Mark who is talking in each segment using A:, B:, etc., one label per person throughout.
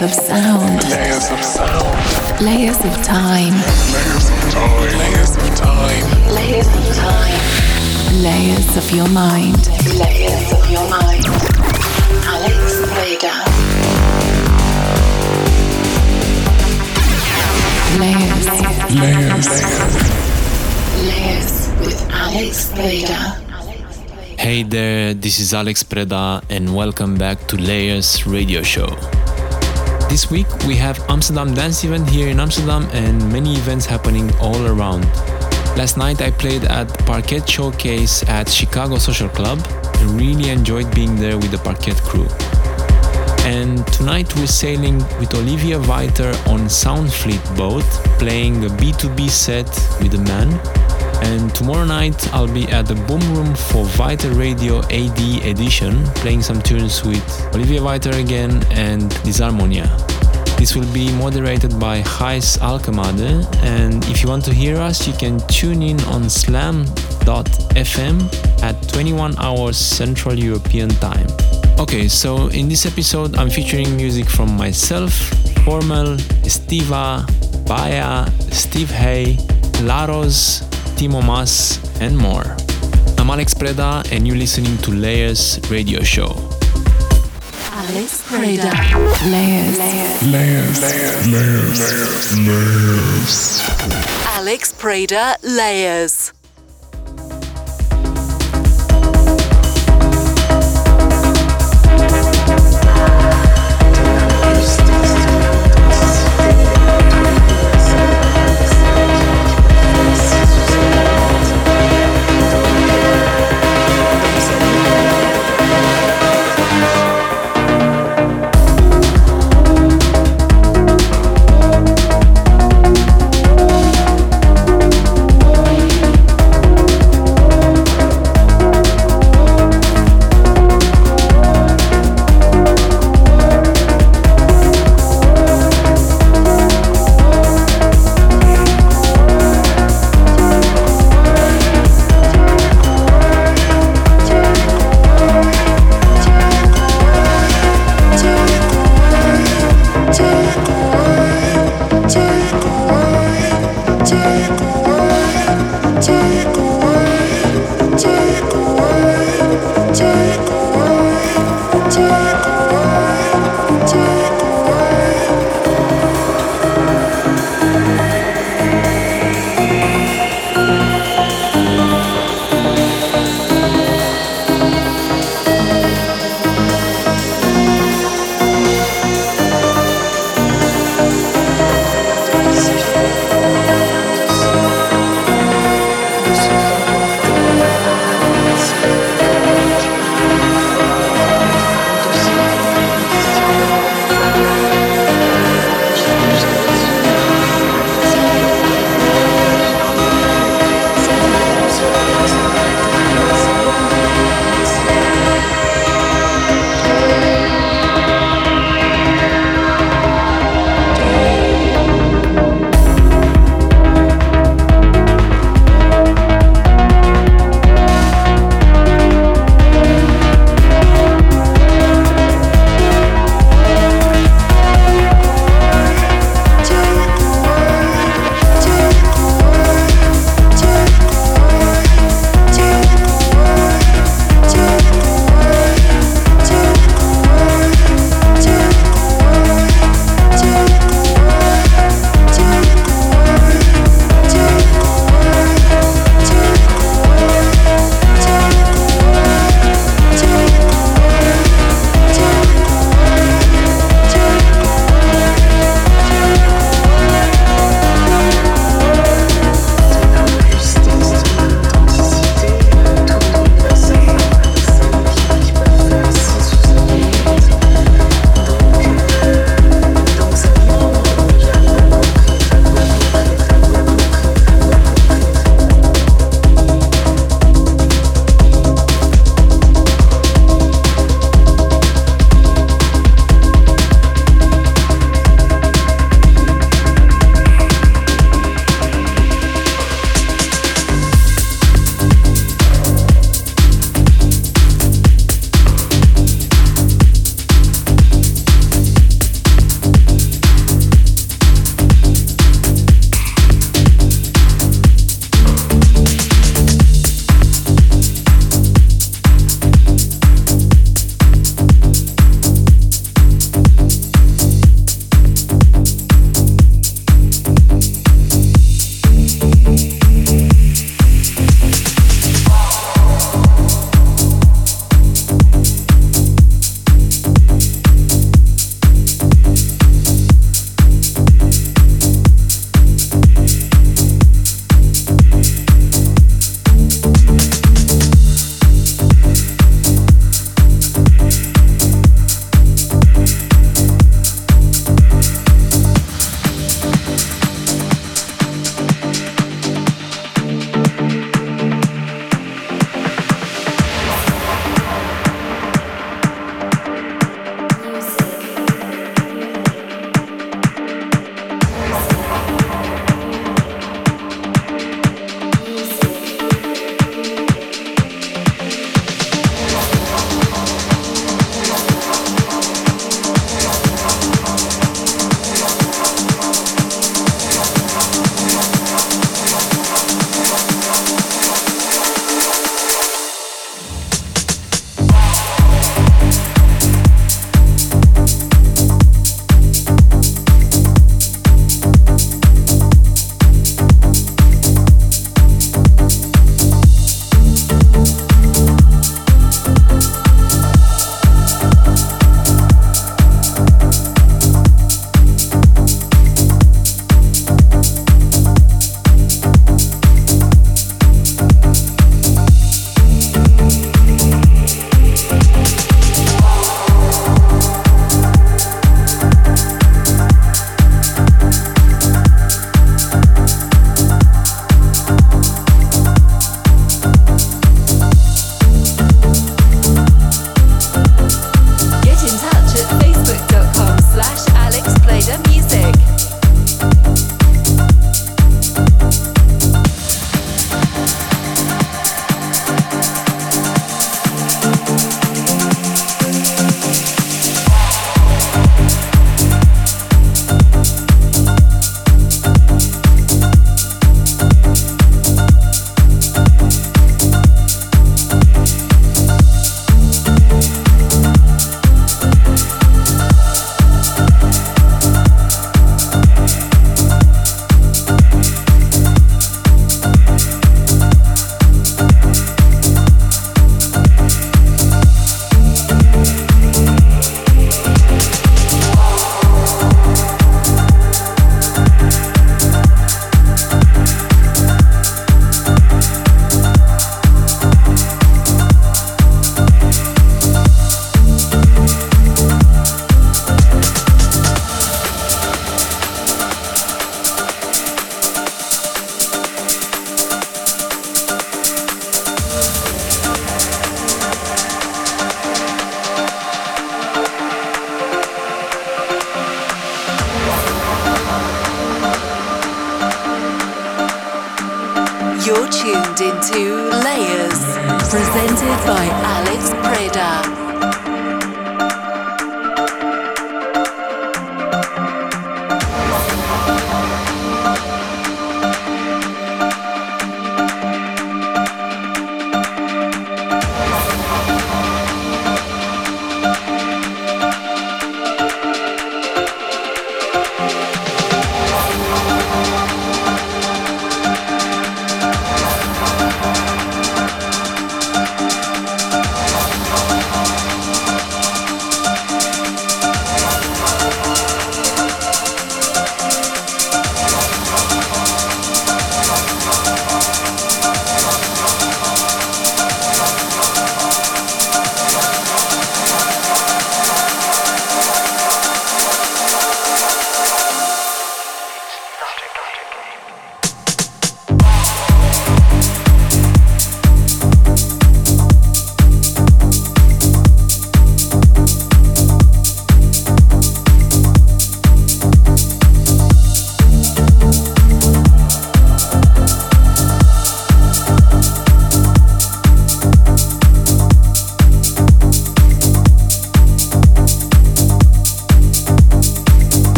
A: Layers of sound.
B: Layers of sound.
A: Layers of time.
B: Layers of time. Layers of time.
A: Layers of time. Layers of your mind. Layers of your mind. Alex Vader. Layers.
B: Layers.
A: Layers with Alex Vader.
C: Hey there, this is Alex Preda, and welcome back to Layers Radio Show. This week we have Amsterdam Dance Event here in Amsterdam and many events happening all around. Last night I played at Parquet Showcase at Chicago Social Club and really enjoyed being there with the Parquet crew. And tonight we're sailing with Olivia Viter on Soundfleet boat, playing a B2B set with a man and tomorrow night I'll be at the Boom Room for Viter Radio AD edition, playing some tunes with Olivia Viter again and Disharmonia. This will be moderated by Gijs Alkemade, and if you want to hear us, you can tune in on slam.fm at 21 hours Central European Time. Okay, so in this episode, I'm featuring music from myself, Formel, Estiva, Baya, Steve Hay, Laros, Timo Maas, and more. I'm Alex Preda, and you're listening to Layers Radio Show.
A: Alex Preda. Layers.
B: Layers. Layers. Layers. Layers.
D: Layers.
A: Alex Preda Layers.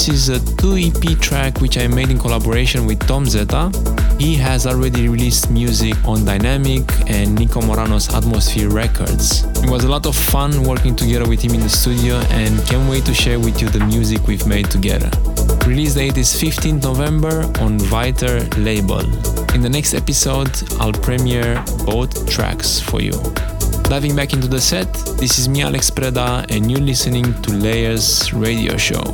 C: This is a 2 EP track which I made in collaboration with Tom Zeta. He has already released music on Diynamic and Nico Morano's Atmosphere Records. It was a lot of fun working together with him in the studio and can't wait to share with you the music we've made together. Release date is 15th November on Viter label. In the next episode, I'll premiere both tracks for you. Diving back into the set, this is me Alex Preda and you're listening to Layers Radio Show.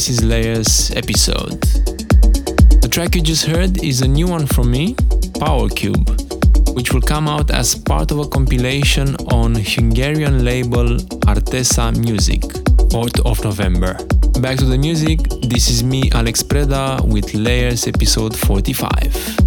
C: This is Layers episode. The track you just heard is a new one from me, Power Cube, which will come out as part of a compilation on Hungarian label Artesa Music, 4th of November. Back to the music, this is me, Alex Preda, with Layers episode 45.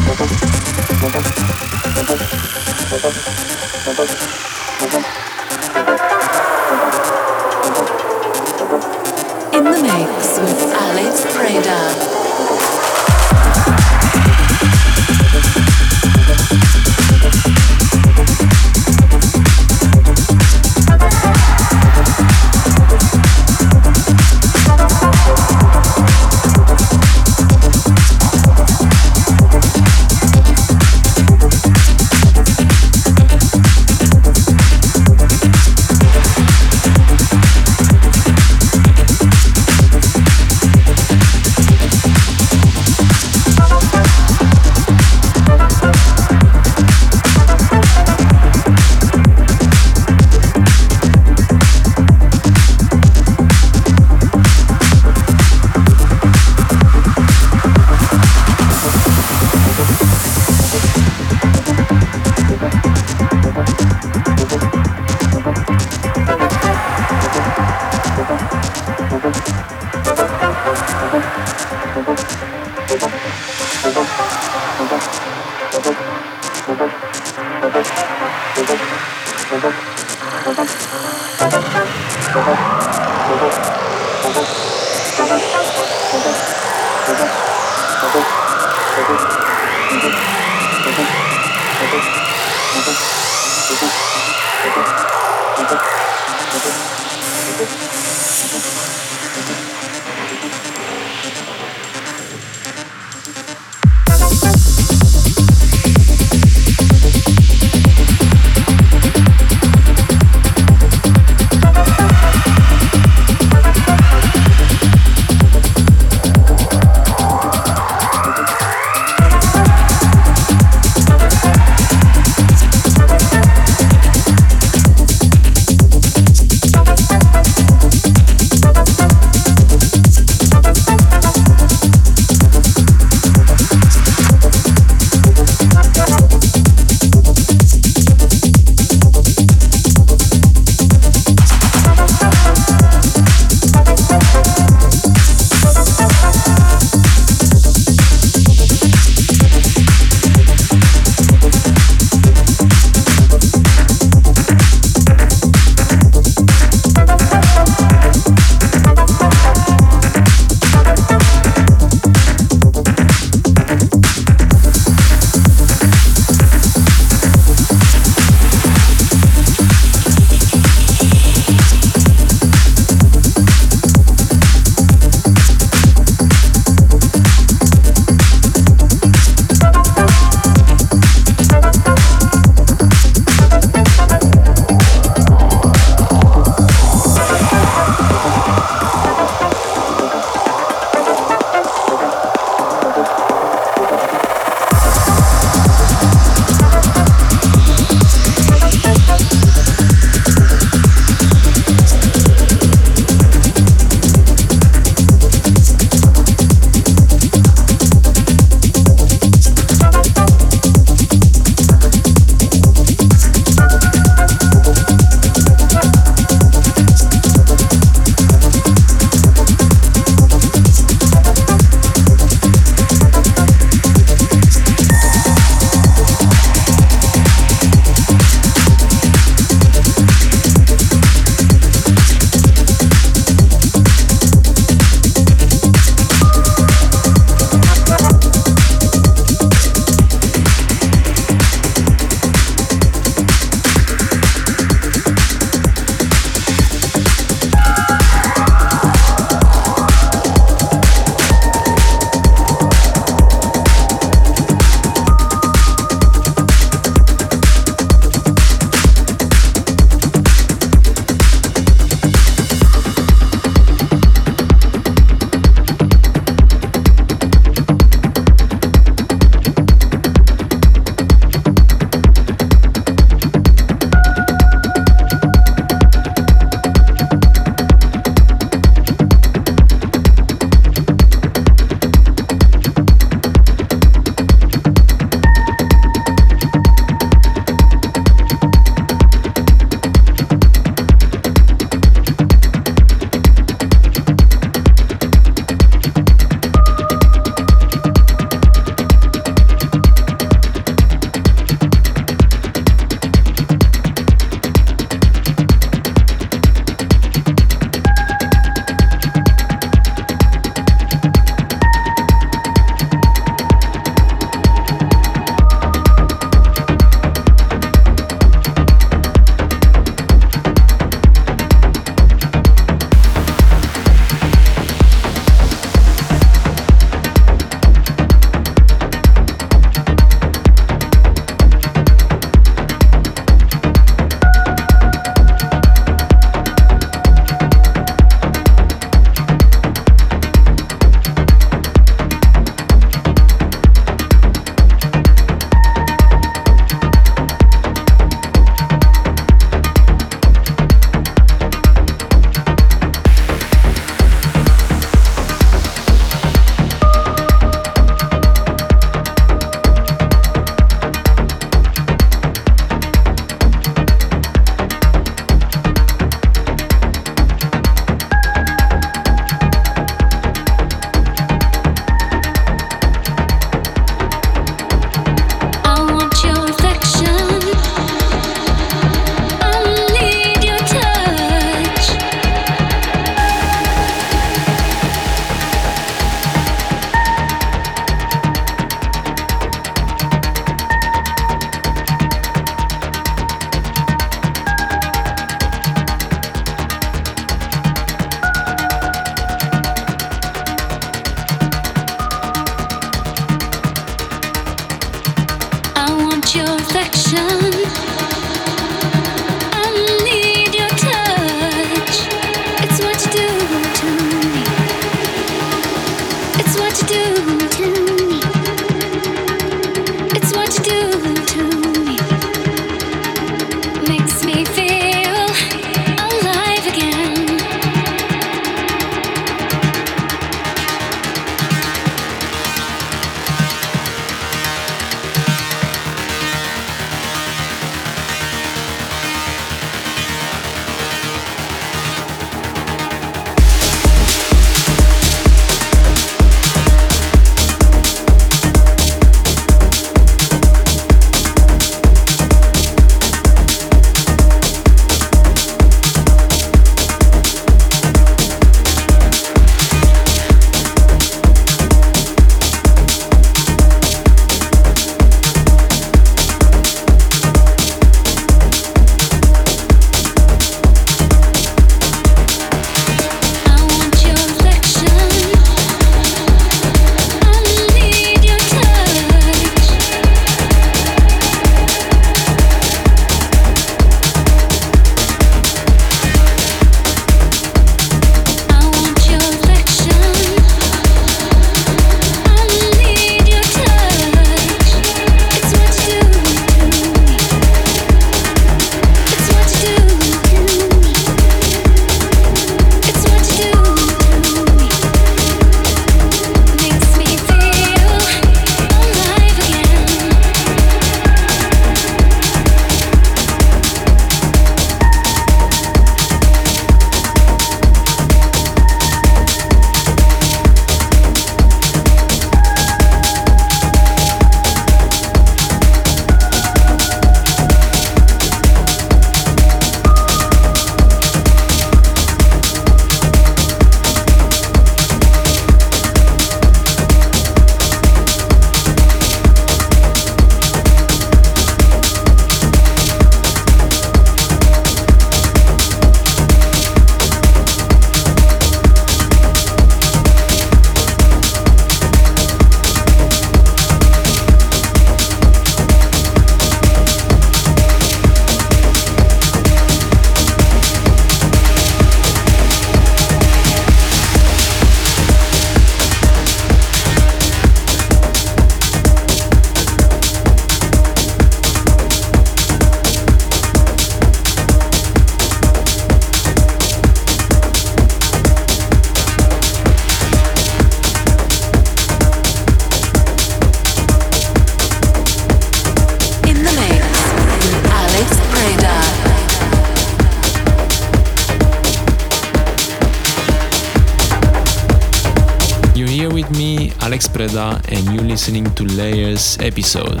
C: And you're listening to Layers episode.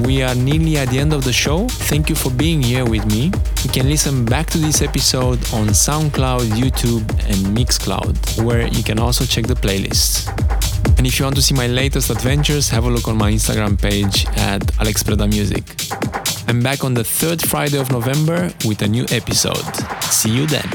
C: We are nearly at the end of the show. Thank you for being here with me. You can listen back to this episode on SoundCloud, YouTube, and Mixcloud, where you can also check the playlists. And if you want to see my latest adventures, have a look on my Instagram page at Alex Preda Music. I'm back on the third Friday of November with a new episode. See you then.